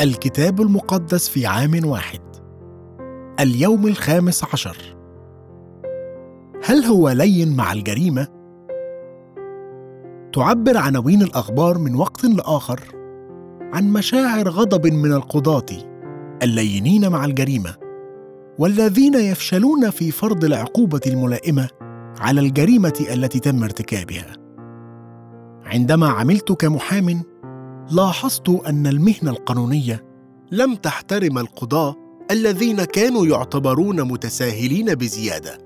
الكتاب المقدس في عام واحد. اليوم الخامس عشر. هل هو لين مع الجريمة؟ تعبر عناوين الأخبار من وقت لآخر عن مشاعر غضب من القضاة اللينين مع الجريمة والذين يفشلون في فرض العقوبة الملائمة على الجريمة التي تم ارتكابها. عندما عملت كمحام لاحظت أن المهنة القانونية لم تحترم القضاة الذين كانوا يعتبرون متساهلين بزيادة.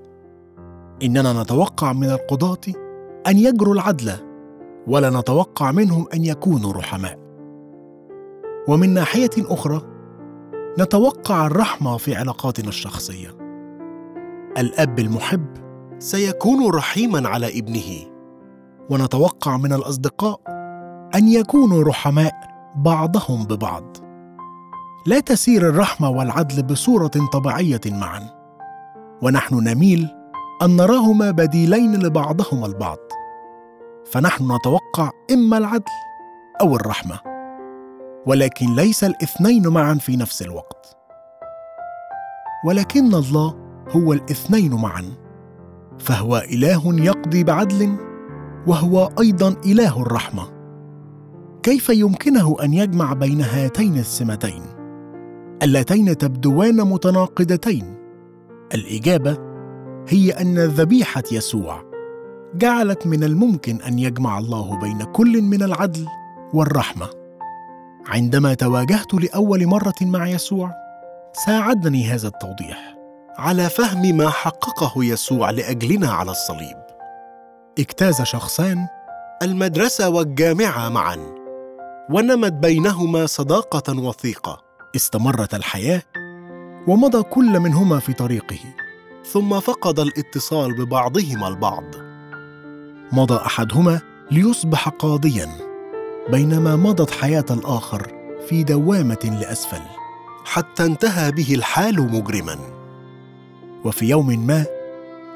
إننا نتوقع من القضاة أن يجروا العدل ولا نتوقع منهم أن يكونوا رحماء. ومن ناحية أخرى نتوقع الرحمة في علاقاتنا الشخصية. الأب المحب سيكون رحيما على ابنه ونتوقع من الأصدقاء أن يكونوا رحماء بعضهم ببعض. لا تسير الرحمة والعدل بصورة طبيعية معا. ونحن نميل أن نراهما بديلين لبعضهما البعض. فنحن نتوقع إما العدل أو الرحمة. ولكن ليس الاثنين معا في نفس الوقت. ولكن الله هو الاثنين معا. فهو إله يقضي بعدل وهو أيضا إله الرحمة. كيف يمكنه أن يجمع بين هاتين السمتين؟ اللتين تبدوان متناقضتين. الإجابة هي أن ذبيحه يسوع. جعلت من الممكن أن يجمع الله بين كل من العدل والرحمة. عندما تواجهت لأول مرة مع يسوع ساعدني هذا التوضيح على فهم ما حققه يسوع لأجلنا على الصليب. اجتاز شخصان المدرسة والجامعة معا. ونمت بينهما صداقة وثيقة. استمرت الحياة ومضى كل منهما في طريقه ثم فقد الاتصال ببعضهما البعض. مضى أحدهما ليصبح قاضيا بينما مضت حياة الآخر في دوامة لأسفل حتى انتهى به الحال مجرما. وفي يوم ما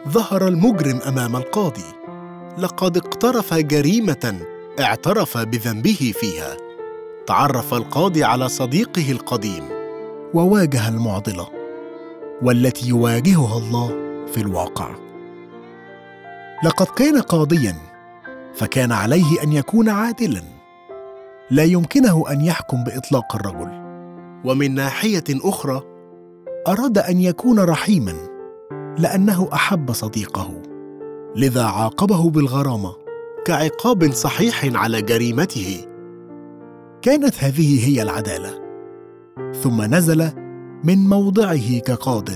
ظهر المجرم أمام القاضي لقد اقترف جريمة اعترف بذنبه فيها. تعرف القاضي على صديقه القديم وواجه المعضلة والتي يواجهها الله في الواقع. لقد كان قاضيا فكان عليه أن يكون عادلا. لا يمكنه أن يحكم بإطلاق الرجل. ومن ناحية أخرى أراد أن يكون رحيما لأنه أحب صديقه لذا عاقبه بالغرامة كعقاب صحيح على جريمته. كانت هذه هي العدالة. ثم نزل من موضعه كقاض.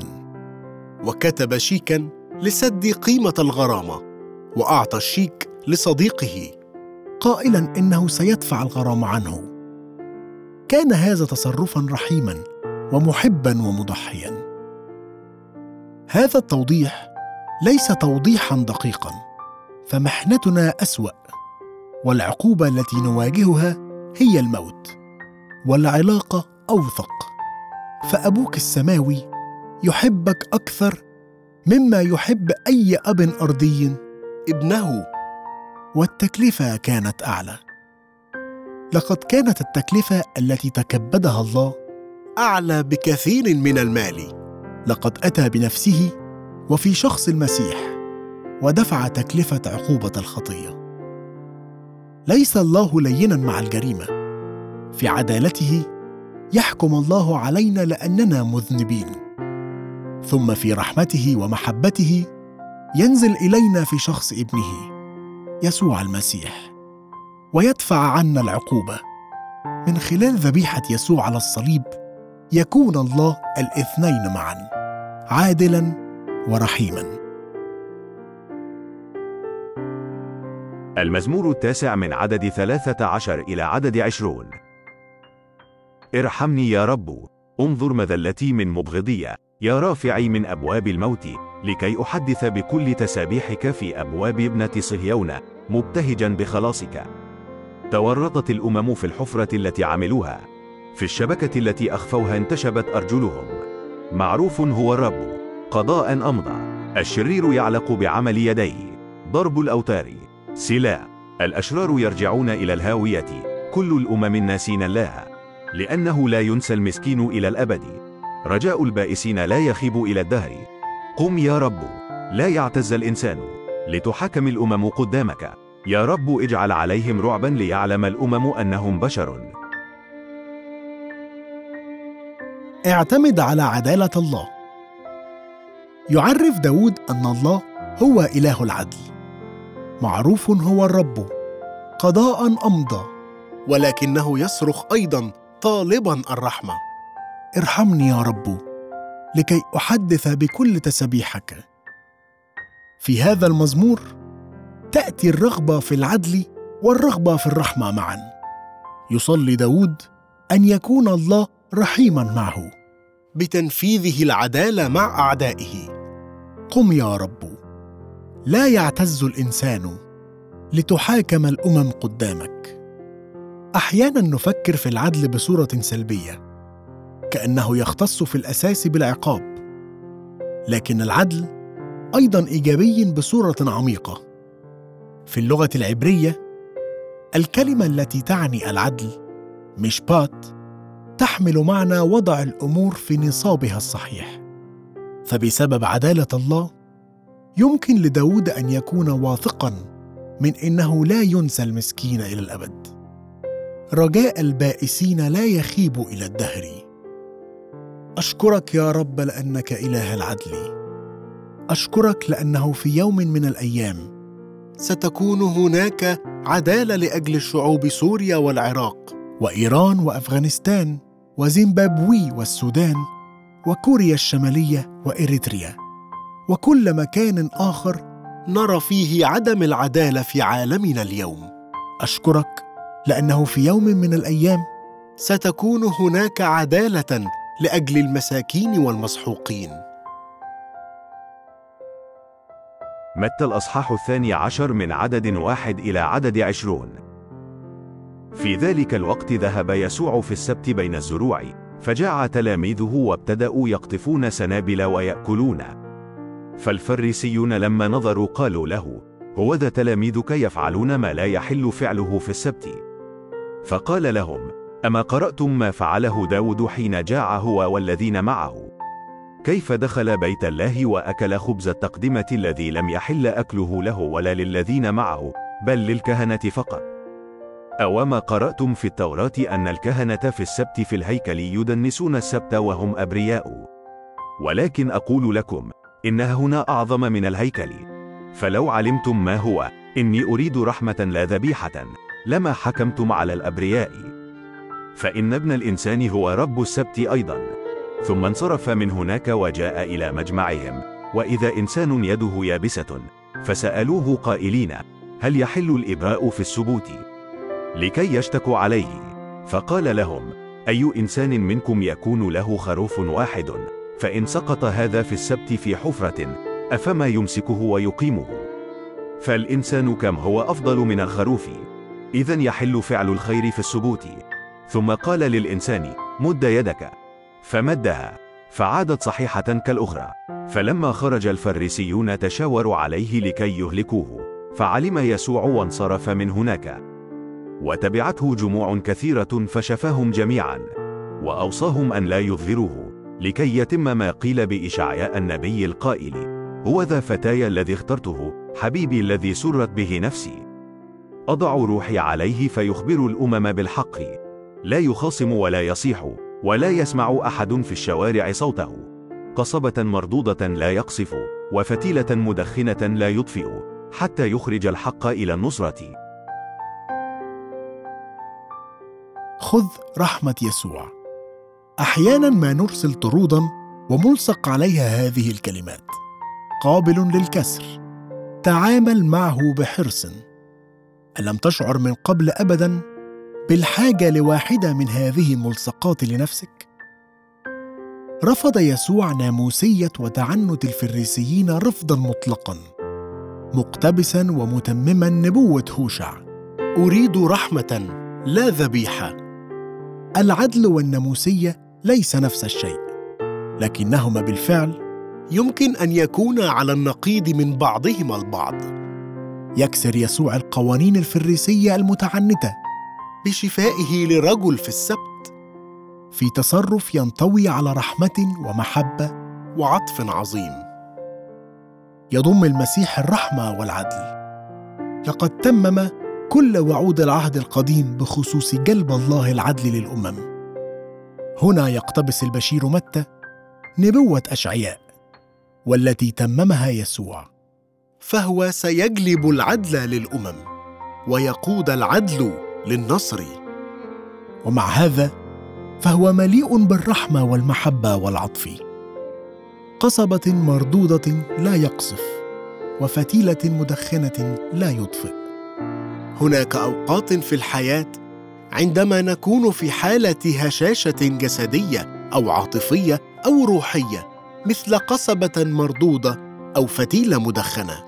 وكتب شيكا لسد قيمة الغرامة وأعطى الشيك لصديقه قائلا إنه سيدفع الغرامه عنه. كان هذا تصرفا رحيما ومحبا ومضحيا. هذا التوضيح ليس توضيحا دقيقا فمحنتنا أسوأ والعقوبة التي نواجهها هي الموت والعلاقة أوثق. فأبوك السماوي يحبك أكثر مما يحب أي أب أرضي. ابنه والتكلفة كانت أعلى. لقد كانت التكلفة التي تكبدها الله أعلى بكثير من المال. لقد أتى بنفسه وفي شخص المسيح ودفع تكلفة عقوبة الخطية. ليس الله لينا مع الجريمة. في عدالته يحكم الله علينا لأننا مذنبين. ثم في رحمته ومحبته ينزل إلينا في شخص ابنه يسوع المسيح ويدفع عنا العقوبة. من خلال ذبيحة يسوع على الصليب يكون الله الاثنين معا عادلا ورحيما. المزمور التاسع من عدد ثلاثة عشر إلى عدد عشرون. ارحمني يا رب. انظر مذلتي من مبغضية يا رافعي من أبواب الموت. لكي أحدث بكل تسابيحك في أبواب ابنة صهيون مبتهجا بخلاصك. تورطت الأمم في الحفرة التي عملوها. في الشبكة التي أخفوها انتشبت أرجلهم. معروف هو الرب. قضاء أمضى. الشرير يعلق بعمل يديه. ضرب الأوتار. سلا. الأشرار يرجعون إلى الهاوية. كل الأمم الناسين الله لأنه لا ينسى المسكين إلى الأبد. رجاء البائسين لا يخيب إلى الدهر. قم يا رب. لا يعتز الإنسان. لتحكم الأمم قدامك. يا رب اجعل عليهم رعبا ليعلم الأمم أنهم بشر. اعتمد على عدالة الله. يعرف داود أن الله هو إله العدل. معروف هو الرب قضاء أمضى ولكنه يصرخ أيضا طالبا الرحمة. ارحمني يا رب لكي أحدث بكل تسبيحك. في هذا المزمور تأتي الرغبة في العدل والرغبة في الرحمة معا. يصلي داود أن يكون الله رحيما معه. بتنفيذه العدالة مع أعدائه. قم يا رب. لا يعتز الإنسان لتحاكم الأمم قدامك. أحيانا نفكر في العدل بصورة سلبية كأنه يختص في الأساس بالعقاب. لكن العدل أيضا إيجابي بصورة عميقة. في اللغة العبرية الكلمة التي تعني العدل مشبات تحمل معنى وضع الأمور في نصابها الصحيح. فبسبب عدالة الله يمكن لداود أن يكون واثقا من إنه لا ينسى المسكين إلى الأبد. رجاء البائسين لا يخيب إلى الدهر. أشكرك يا رب لأنك إله العدل. أشكرك لأنه في يوم من الأيام ستكون هناك عدالة لأجل شعوب سوريا والعراق وإيران وأفغانستان وزيمبابوي والسودان وكوريا الشمالية وإريتريا. وكل مكان آخر نرى فيه عدم العدالة في عالمنا اليوم. أشكرك لأنه في يوم من الأيام ستكون هناك عدالة لأجل المساكين والمسحوقين. متى الأصحاح الثاني عشر من عدد واحد إلى عدد عشرون؟ في ذلك الوقت ذهب يسوع في السبت بين الزروع فجاع تلاميذه وابتدأوا يقطفون سنابل ويأكلون. فالفريسيون لما نظروا قالوا له هوذا تلاميذك يفعلون ما لا يحل فعله في السبت. فقال لهم أما قرأتم ما فعله داود حين جاع هو والذين معه؟ كيف دخل بيت الله وأكل خبز التقدمة الذي لم يحل أكله له ولا للذين معه بل للكهنة فقط؟ أوما قرأتم في التوراة أن الكهنة في السبت في الهيكل يدنسون السبت وهم أبرياء؟ ولكن أقول لكم إنها هنا أعظم من الهيكل. فلو علمتم ما هو إني أريد رحمة لا ذبيحة. لما حكمتم على الأبرياء. فإن ابن الإنسان هو رب السبت أيضا. ثم انصرف من هناك وجاء إلى مجمعهم. وإذا إنسان يده يابسة فسألوه قائلين هل يحل الإبراء في السبوت؟ لكي يشتكوا عليه. فقال لهم أي إنسان منكم يكون له خروف واحد؟ فإن سقط هذا في السبت في حفرة أفما يمسكه ويقيمه؟ فالإنسان كم هو أفضل من الخروف. إذا يحل فعل الخير في السبوت ثم قال للإنسان مد يدك. فمدها. فعادت صحيحة كالأخرى. فلما خرج الفريسيون تشاوروا عليه لكي يهلكوه. فعلم يسوع وانصرف من هناك. وتبعته جموع كثيرة فشفاهم جميعا. وأوصاهم أن لا يظهروه. لكي يتم ما قيل بإشعياء النبي القائل. هو ذا فتاي الذي اخترته حبيبي الذي سرت به نفسي. أضع روحي عليه فيخبر الأمم بالحق. لا يخاصم ولا يصيح ولا يسمع أحد في الشوارع صوته. قصبة مردودة لا يقصف وفتيلة مدخنة لا يطفئ حتى يخرج الحق إلى النصرة. خذ رحمة يسوع. أحيانا ما نرسل طرودا وملصق عليها هذه الكلمات. قابل للكسر. تعامل معه بحرص. ألم تشعر من قبل ابدا بالحاجة لواحدة من هذه الملصقات لنفسك؟ رفض يسوع ناموسية وتعنت الفريسيين رفضا مطلقا مقتبسا ومتمما نبوة هوشع. أريد رحمة لا ذبيحة. العدل والناموسية ليس نفس الشيء لكنهما بالفعل يمكن أن يكونا على النقيض من بعضهما البعض. يكسر يسوع القوانين الفريسية المتعنتة بشفائه لرجل في السبت. في تصرف ينطوي على رحمة ومحبة وعطف عظيم. يضم المسيح الرحمة والعدل. لقد تمم كل وعود العهد القديم بخصوص جلب الله العدل للأمم. هنا يقتبس البشير متى؟ نبوة أشعياء والتي تممها يسوع. فهو سيجلب العدل للأمم ويقود العدل للنصر. ومع هذا فهو مليء بالرحمة والمحبة والعطف. قصبة مردودة لا يقصف وفتيلة مدخنة لا يطفئ. هناك أوقات في الحياة عندما نكون في حالة هشاشة جسدية أو عاطفية أو روحية مثل قصبة مردودة أو فتيلة مدخنة.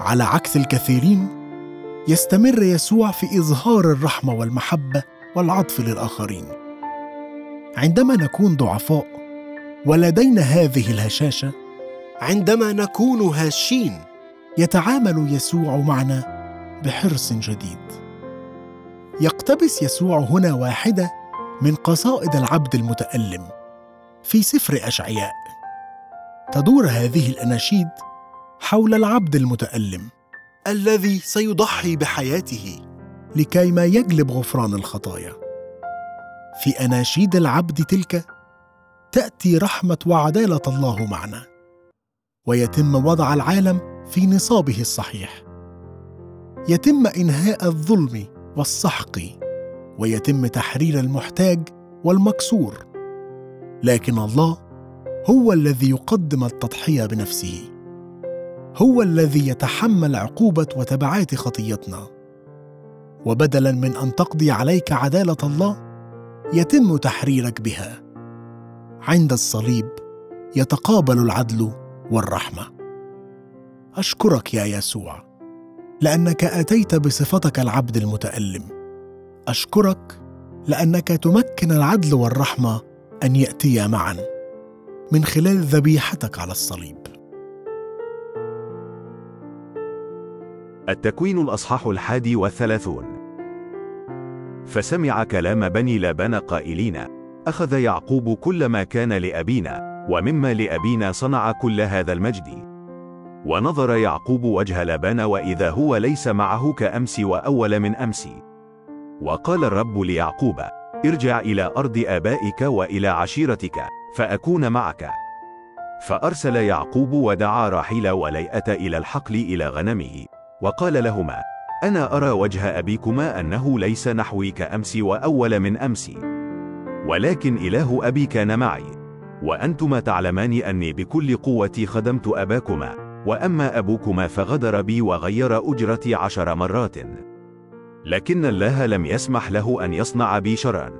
على عكس الكثيرين يستمر يسوع في إظهار الرحمة والمحبة والعطف للآخرين. عندما نكون ضعفاء ولدينا هذه الهشاشة عندما نكون هاشين يتعامل يسوع معنا بحرص جديد. يقتبس يسوع هنا واحدة من قصائد العبد المتألم في سفر أشعياء. تدور هذه الأناشيد حول العبد المتألم الذي سيضحي بحياته لكي ما يجلب غفران الخطايا. في أناشيد العبد تلك تأتي رحمة وعدالة الله معنا ويتم وضع العالم في نصابه الصحيح. يتم إنهاء الظلم والسحق ويتم تحرير المحتاج والمكسور. لكن الله هو الذي يقدم التضحية بنفسه. هو الذي يتحمل عقوبة وتبعات خطيتنا. وبدلا من أن تقضي عليك عدالة الله يتم تحريرك بها. عند الصليب يتقابل العدل والرحمة. أشكرك يا يسوع. لأنك أتيت بصفتك العبد المتألم. أشكرك لأنك تمكن العدل والرحمة أن ياتيا معا من خلال ذبيحتك على الصليب. التكوين الأصحاح الحادي والثلاثون. فسمع كلام بني لابان قائلين أخذ يعقوب كل ما كان لأبينا ومما لأبينا صنع كل هذا المجد. ونظر يعقوب وجه لابان وإذا هو ليس معه كأمس وأول من أمس. وقال الرب ليعقوب ارجع إلى أرض آبائك وإلى عشيرتك فأكون معك. فأرسل يعقوب ودعا راحيل وليئة إلى الحقل إلى غنمه. وقال لهما أنا أرى وجه أبيكما أنه ليس نحوي كأمس وأول من أمس. ولكن إله أبي كان معي. وأنتما تعلمان أني بكل قوتي خدمت أباكما. وأما أبوكما فغدر بي وغير أجرتي عشر مرات. لكن الله لم يسمح له أن يصنع بي شرا.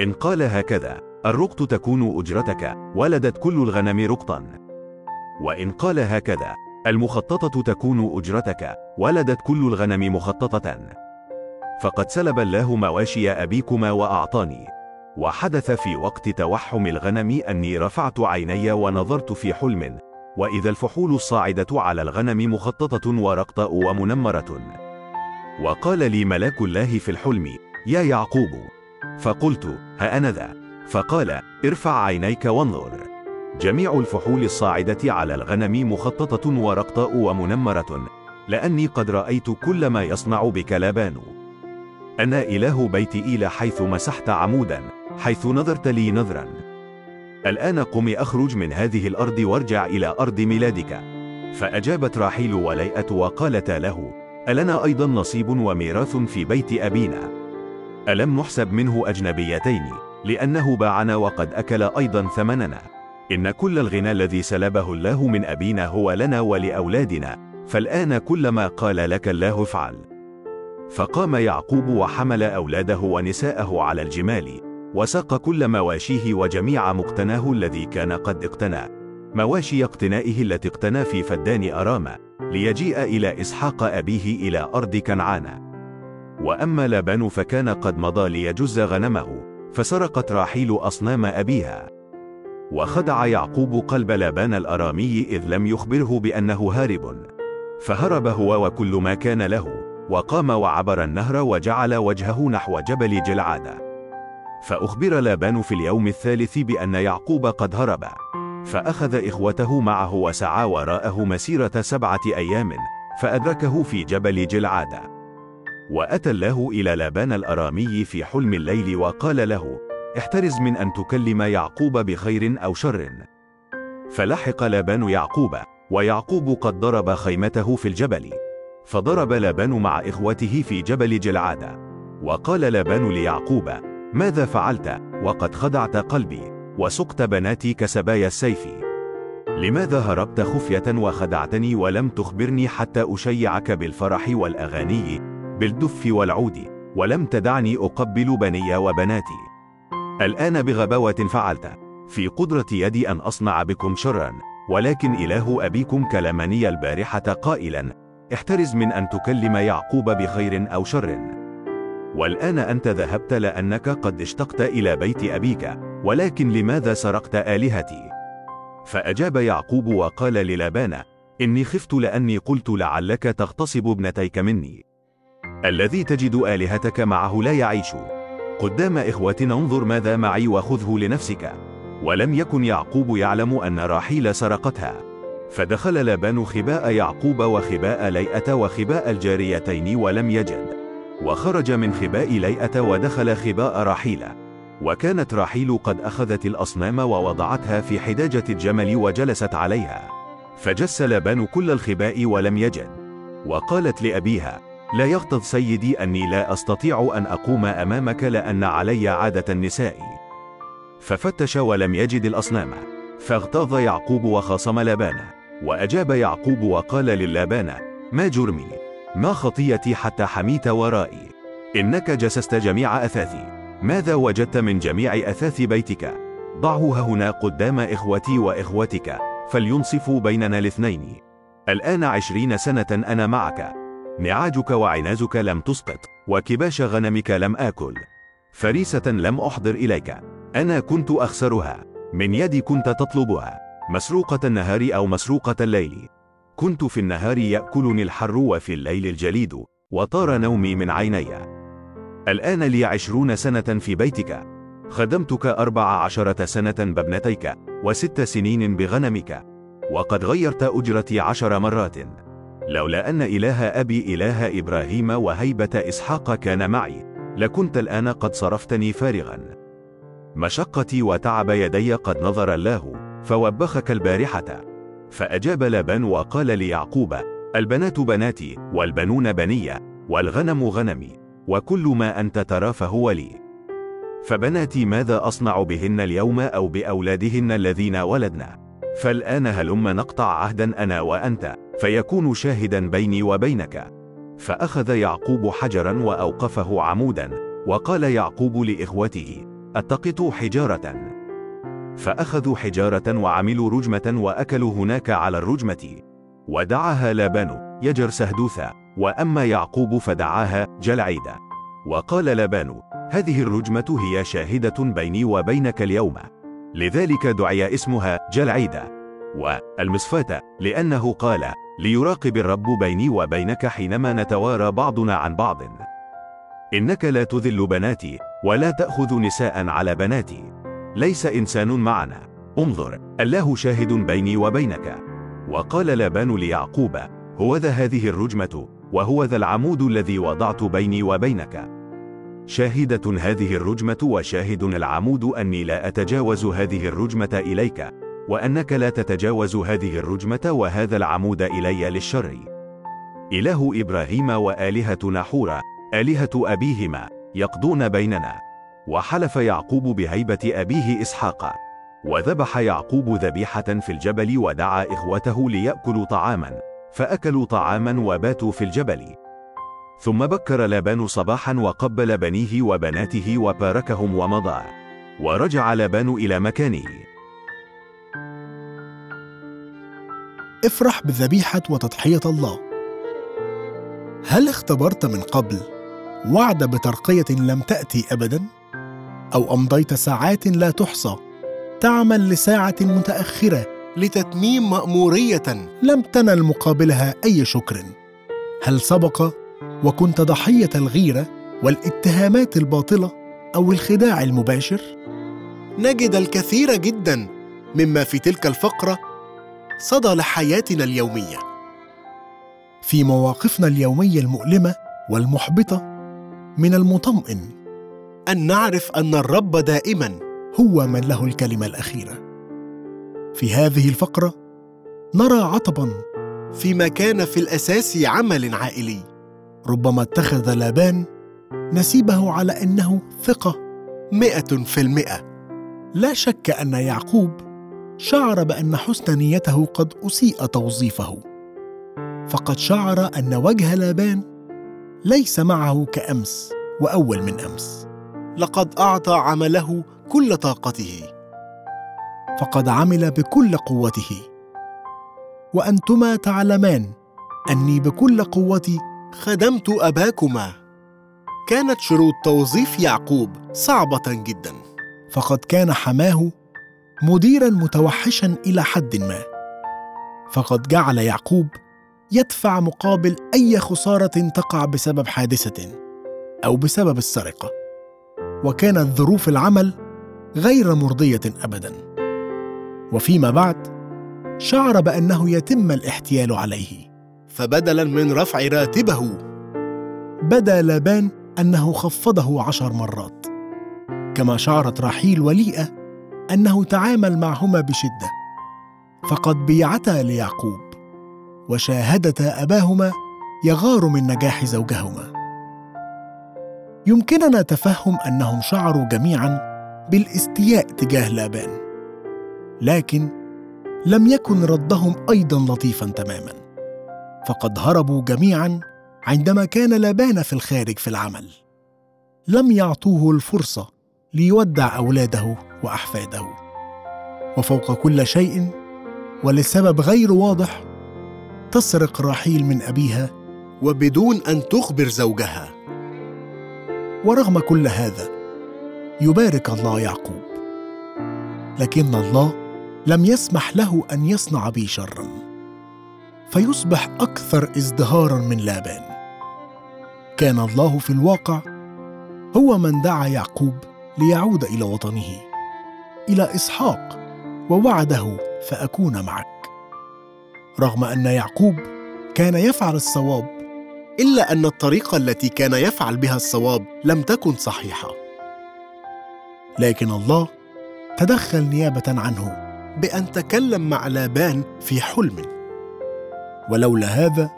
إن قال هكذا الرقط تكون أجرتك ولدت كل الغنم رقطا. وإن قال هكذا المخططة تكون أجرتك ولدت كل الغنم مخططة. فقد سلب الله مواشي أبيكما وأعطاني. وحدث في وقت توحم الغنم أني رفعت عيني ونظرت في حلم. وإذا الفحول الصاعدة على الغنم مخططة ورقطاء ومنمرة. وقال لي ملاك الله في الحلم يا يعقوب. فقلت ها أنا ذا. فقال ارفع عينيك وانظر. جميع الفحول الصاعدة على الغنم مخططة ورقطاء ومنمرة. لأني قد رأيت كل ما يصنع بك لابان أنا إله بيت إيل حيث مسحت عمودا حيث نظرت لي نظرا. الآن قم أخرج من هذه الأرض وارجع إلى أرض ميلادك. فأجابت راحيل وليئة وقالتا له ألنا أيضا نصيب وميراث في بيت أبينا؟ ألم نحسب منه أجنبيتين لأنه باعنا وقد أكل أيضا ثمننا. إن كل الغنى الذي سلبه الله من أبينا هو لنا ولأولادنا. فالآن كل ما قال لك الله افعل. فقام يعقوب وحمل أولاده ونساءه على الجمال. وساق كل مواشيه وجميع مقتناه الذي كان قد اقتنى مواشي اقتنائه التي اقتنى في فدان أرامة ليجيء إلى إسحاق أبيه إلى أرض كنعان. وأما لابان فكان قد مضى ليجز غنمه فسرقت راحيل أصنام أبيها. وخدع يعقوب قلب لابان الأرامي إذ لم يخبره بأنه هارب. فهرب هو وكل ما كان له وقام وعبر النهر وجعل وجهه نحو جبل جلعاد. فأخبر لابان في اليوم الثالث بأن يعقوب قد هرب. فأخذ إخوته معه وسعى وراءه مسيرة سبعة أيام فأدركه في جبل جلعادة وأتى الله إلى لابان الأرامي في حلم الليل وقال له احترز من أن تكلم يعقوب بخير أو شر. فلحق لابان يعقوب ويعقوب قد ضرب خيمته في الجبل. فضرب لابان مع إخوته في جبل جلعادة وقال لابان ليعقوب ماذا فعلت؟ وقد خدعت قلبي وسقت بناتي كسبايا السيف. لماذا هربت خفية وخدعتني ولم تخبرني حتى أشيعك بالفرح والأغاني بالدف والعود ولم تدعني أقبل بني وبناتي؟ الآن بغباوة فعلت. في قدرة يدي أن أصنع بكم شرا ولكن إله أبيكم كلمني البارحة قائلا احترز من أن تكلم يعقوب بخير أو شر. والآن أنت ذهبت لأنك قد اشتقت إلى بيت أبيك ولكن لماذا سرقت آلهتي؟ فأجاب يعقوب وقال للابان إني خفت لأني قلت لعلك تغتصب ابنتيك مني. الذي تجد آلهتك معه لا يعيش. قدام إخوتنا انظر ماذا معي وخذه لنفسك. ولم يكن يعقوب يعلم أن راحيل سرقتها. فدخل لابان خباء يعقوب وخباء ليئة وخباء الجاريتين ولم يجد. وخرج من خباء ليئة ودخل خباء راحيل وكانت راحيل قد أخذت الأصنام ووضعتها في حداجة الجمل وجلست عليها. فجس لابان كل الخباء ولم يجد. وقالت لأبيها لا يغتظ سيدي أني لا أستطيع أن أقوم أمامك لأن علي عادة النساء. ففتش ولم يجد الأصنام. فاغتاظ يعقوب وخاصم لابان وأجاب يعقوب وقال للابان ما جرمي. ما خطيتي حتى حميت ورائي. إنك جسست جميع أثاثي. ماذا وجدت من جميع أثاث بيتك؟ ضعه هنا قدام إخوتي وإخوتك. فلينصفوا بيننا الاثنين. الآن عشرين سنة أنا معك. نعاجك وعنازك لم تسقط. وكباش غنمك لم آكل. فريسة لم أحضر إليك. أنا كنت أخسرها. من يدي كنت تطلبها. مسروقة النهار أو مسروقة الليل. كنت في النهار يأكلني الحر وفي الليل الجليد وطار نومي من عيني. الآن لي عشرون سنة في بيتك. خدمتك أربع عشرة سنة بابنتيك وست سنين بغنمك. وقد غيرت أجرتي عشر مرات. لولا أن إله أبي إله إبراهيم وهيبة إسحاق كان معي لكنت الآن قد صرفتني فارغا. مشقتي وتعب يدي قد نظر الله فوبخك البارحة. فأجاب لابان وقال ليعقوب البنات بناتي والبنون بني والغنم غنمي وكل ما أنت ترى فهو لي. فبناتي ماذا أصنع بهن اليوم أو بأولادهن الذين ولدنا فالآن هلم نقطع عهدا أنا وأنت فيكون شاهدا بيني وبينك. فأخذ يعقوب حجرا وأوقفه عمودا وقال يعقوب لإخوته اتقطوا حجارة؟ فأخذوا حجارة وعملوا رجمة وأكلوا هناك على الرجمة. ودعاها لابان يجر سهدوثا وأما يعقوب فدعاها جلعيدة وقال لابان هذه الرجمة هي شاهدة بيني وبينك اليوم. لذلك دعي اسمها جلعيدة والمصفاة لأنه قال ليراقب الرب بيني وبينك حينما نتوارى بعضنا عن بعض. إنك لا تذل بناتي ولا تأخذ نساء على بناتي. ليس إنسان معنا. انظر الله شاهد بيني وبينك. وقال لابان ليعقوب هو ذا هذه الرجمة وهو ذا العمود الذي وضعت بيني وبينك. شاهدة هذه الرجمة وشاهد العمود أني لا أتجاوز هذه الرجمة إليك وأنك لا تتجاوز هذه الرجمة وهذا العمود إلي للشر. إله إبراهيم وآلهة نحورة آلهة أبيهما يقضون بيننا. وحلف يعقوب بهيبة أبيه إسحاق. وذبح يعقوب ذبيحة في الجبل ودعا إخوته ليأكلوا طعاما. فأكلوا طعاما وباتوا في الجبل. ثم بكر لابان صباحا وقبل بنيه وبناته وباركهم ومضى. ورجع لابان إلى مكانه. افرح بذبيحة وتضحية الله. هل اختبرت من قبل وعد بترقية لم تأتي أبدا؟ أو أمضيت ساعات لا تحصى تعمل لساعة متأخرة لتتميم مأمورية لم تنل مقابلها أي شكر. هل سبق وكنت ضحية الغيرة والاتهامات الباطلة أو الخداع المباشر؟ نجد الكثير جدا مما في تلك الفقرة صدى لحياتنا اليومية. في مواقفنا اليومية المؤلمة والمحبطة من المطمئن أن نعرف أن الرب دائما هو من له الكلمة الأخيرة. في هذه الفقرة نرى عطبا فيما كان في الأساس عمل عائلي. ربما اتخذ لابان نسيبه على أنه ثقة مئة في المئة. لا شك أن يعقوب شعر بأن حسن نيته قد أسيء توظيفه. فقد شعر أن وجه لابان ليس معه كأمس وأول من أمس. لقد أعطى عمله كل طاقته فقد عمل بكل قوته. وأنتما تعلمان أني بكل قوتي خدمت أباكما. كانت شروط توظيف يعقوب صعبة جدا فقد كان حماه مديرا متوحشا إلى حد ما. فقد جعل يعقوب يدفع مقابل أي خسارة تقع بسبب حادثة أو بسبب السرقة. وكانت ظروف العمل غير مرضية ابدا. وفيما بعد شعر بأنه يتم الاحتيال عليه. فبدلا من رفع راتبه. بدا لابان أنه خفضه عشر مرات. كما شعرت راحيل وليئة أنه تعامل معهما بشدة. فقد بيعتا ليعقوب وشاهدتا أباهما يغار من نجاح زوجهما. يمكننا تفهم أنهم شعروا جميعا بالاستياء تجاه لابان لكن لم يكن ردهم أيضا لطيفا تماما. فقد هربوا جميعا عندما كان لابان في الخارج في العمل. لم يعطوه الفرصة ليودع أولاده وأحفاده. وفوق كل شيء ولسبب غير واضح تسرق راحيل من أبيها وبدون أن تخبر زوجها. ورغم كل هذا يبارك الله يعقوب. لكن الله لم يسمح له أن يصنع بي شرا فيصبح أكثر ازدهارا من لابان. كان الله في الواقع هو من دعا يعقوب ليعود إلى وطنه إلى إسحاق ووعده فأكون معك. رغم أن يعقوب كان يفعل الصواب إلا أن الطريقة التي كان يفعل بها الصواب لم تكن صحيحة. لكن الله تدخل نيابة عنه بأن تكلم مع لابان في حلم. ولولا هذا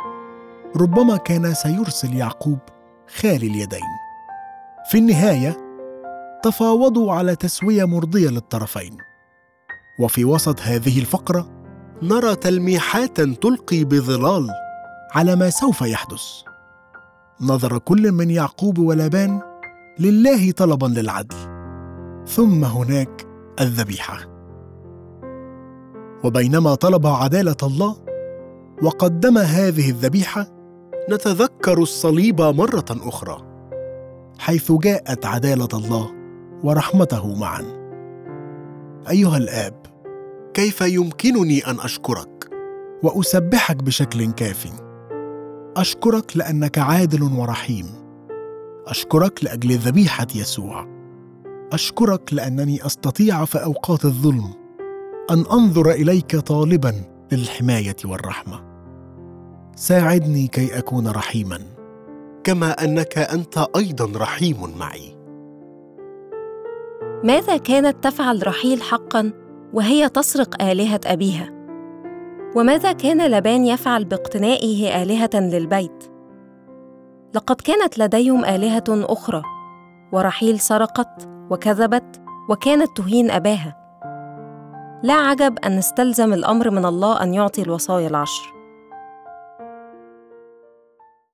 ربما كان سيرسل يعقوب خالي اليدين. في النهاية تفاوضوا على تسوية مرضية للطرفين. وفي وسط هذه الفقرة نرى تلميحات تلقي بظلال على ما سوف يحدث. نظر كل من يعقوب ولابان لله طلبا للعدل. ثم هناك الذبيحة. وبينما طلب عدالة الله وقدم هذه الذبيحة نتذكر الصليب مرة أخرى حيث جاءت عدالة الله ورحمته معا. أيها الآب كيف يمكنني أن أشكرك؟ وأسبحك بشكل كاف. أشكرك لأنك عادل ورحيم. أشكرك لأجل ذبيحة يسوع. أشكرك لأنني أستطيع في أوقات الظلم أن أنظر إليك طالبا للحماية والرحمة. ساعدني كي أكون رحيما كما أنك أنت أيضا رحيم معي. ماذا كانت تفعل رحيل حقا وهي تسرق آلهة أبيها؟ وماذا كان لبان يفعل باقتنائه آلهة للبيت؟ لقد كانت لديهم آلهة أخرى ورحيل سرقت وكذبت وكانت تهين أباها. لا عجب أن استلزم الأمر من الله أن يعطي الوصايا العشر.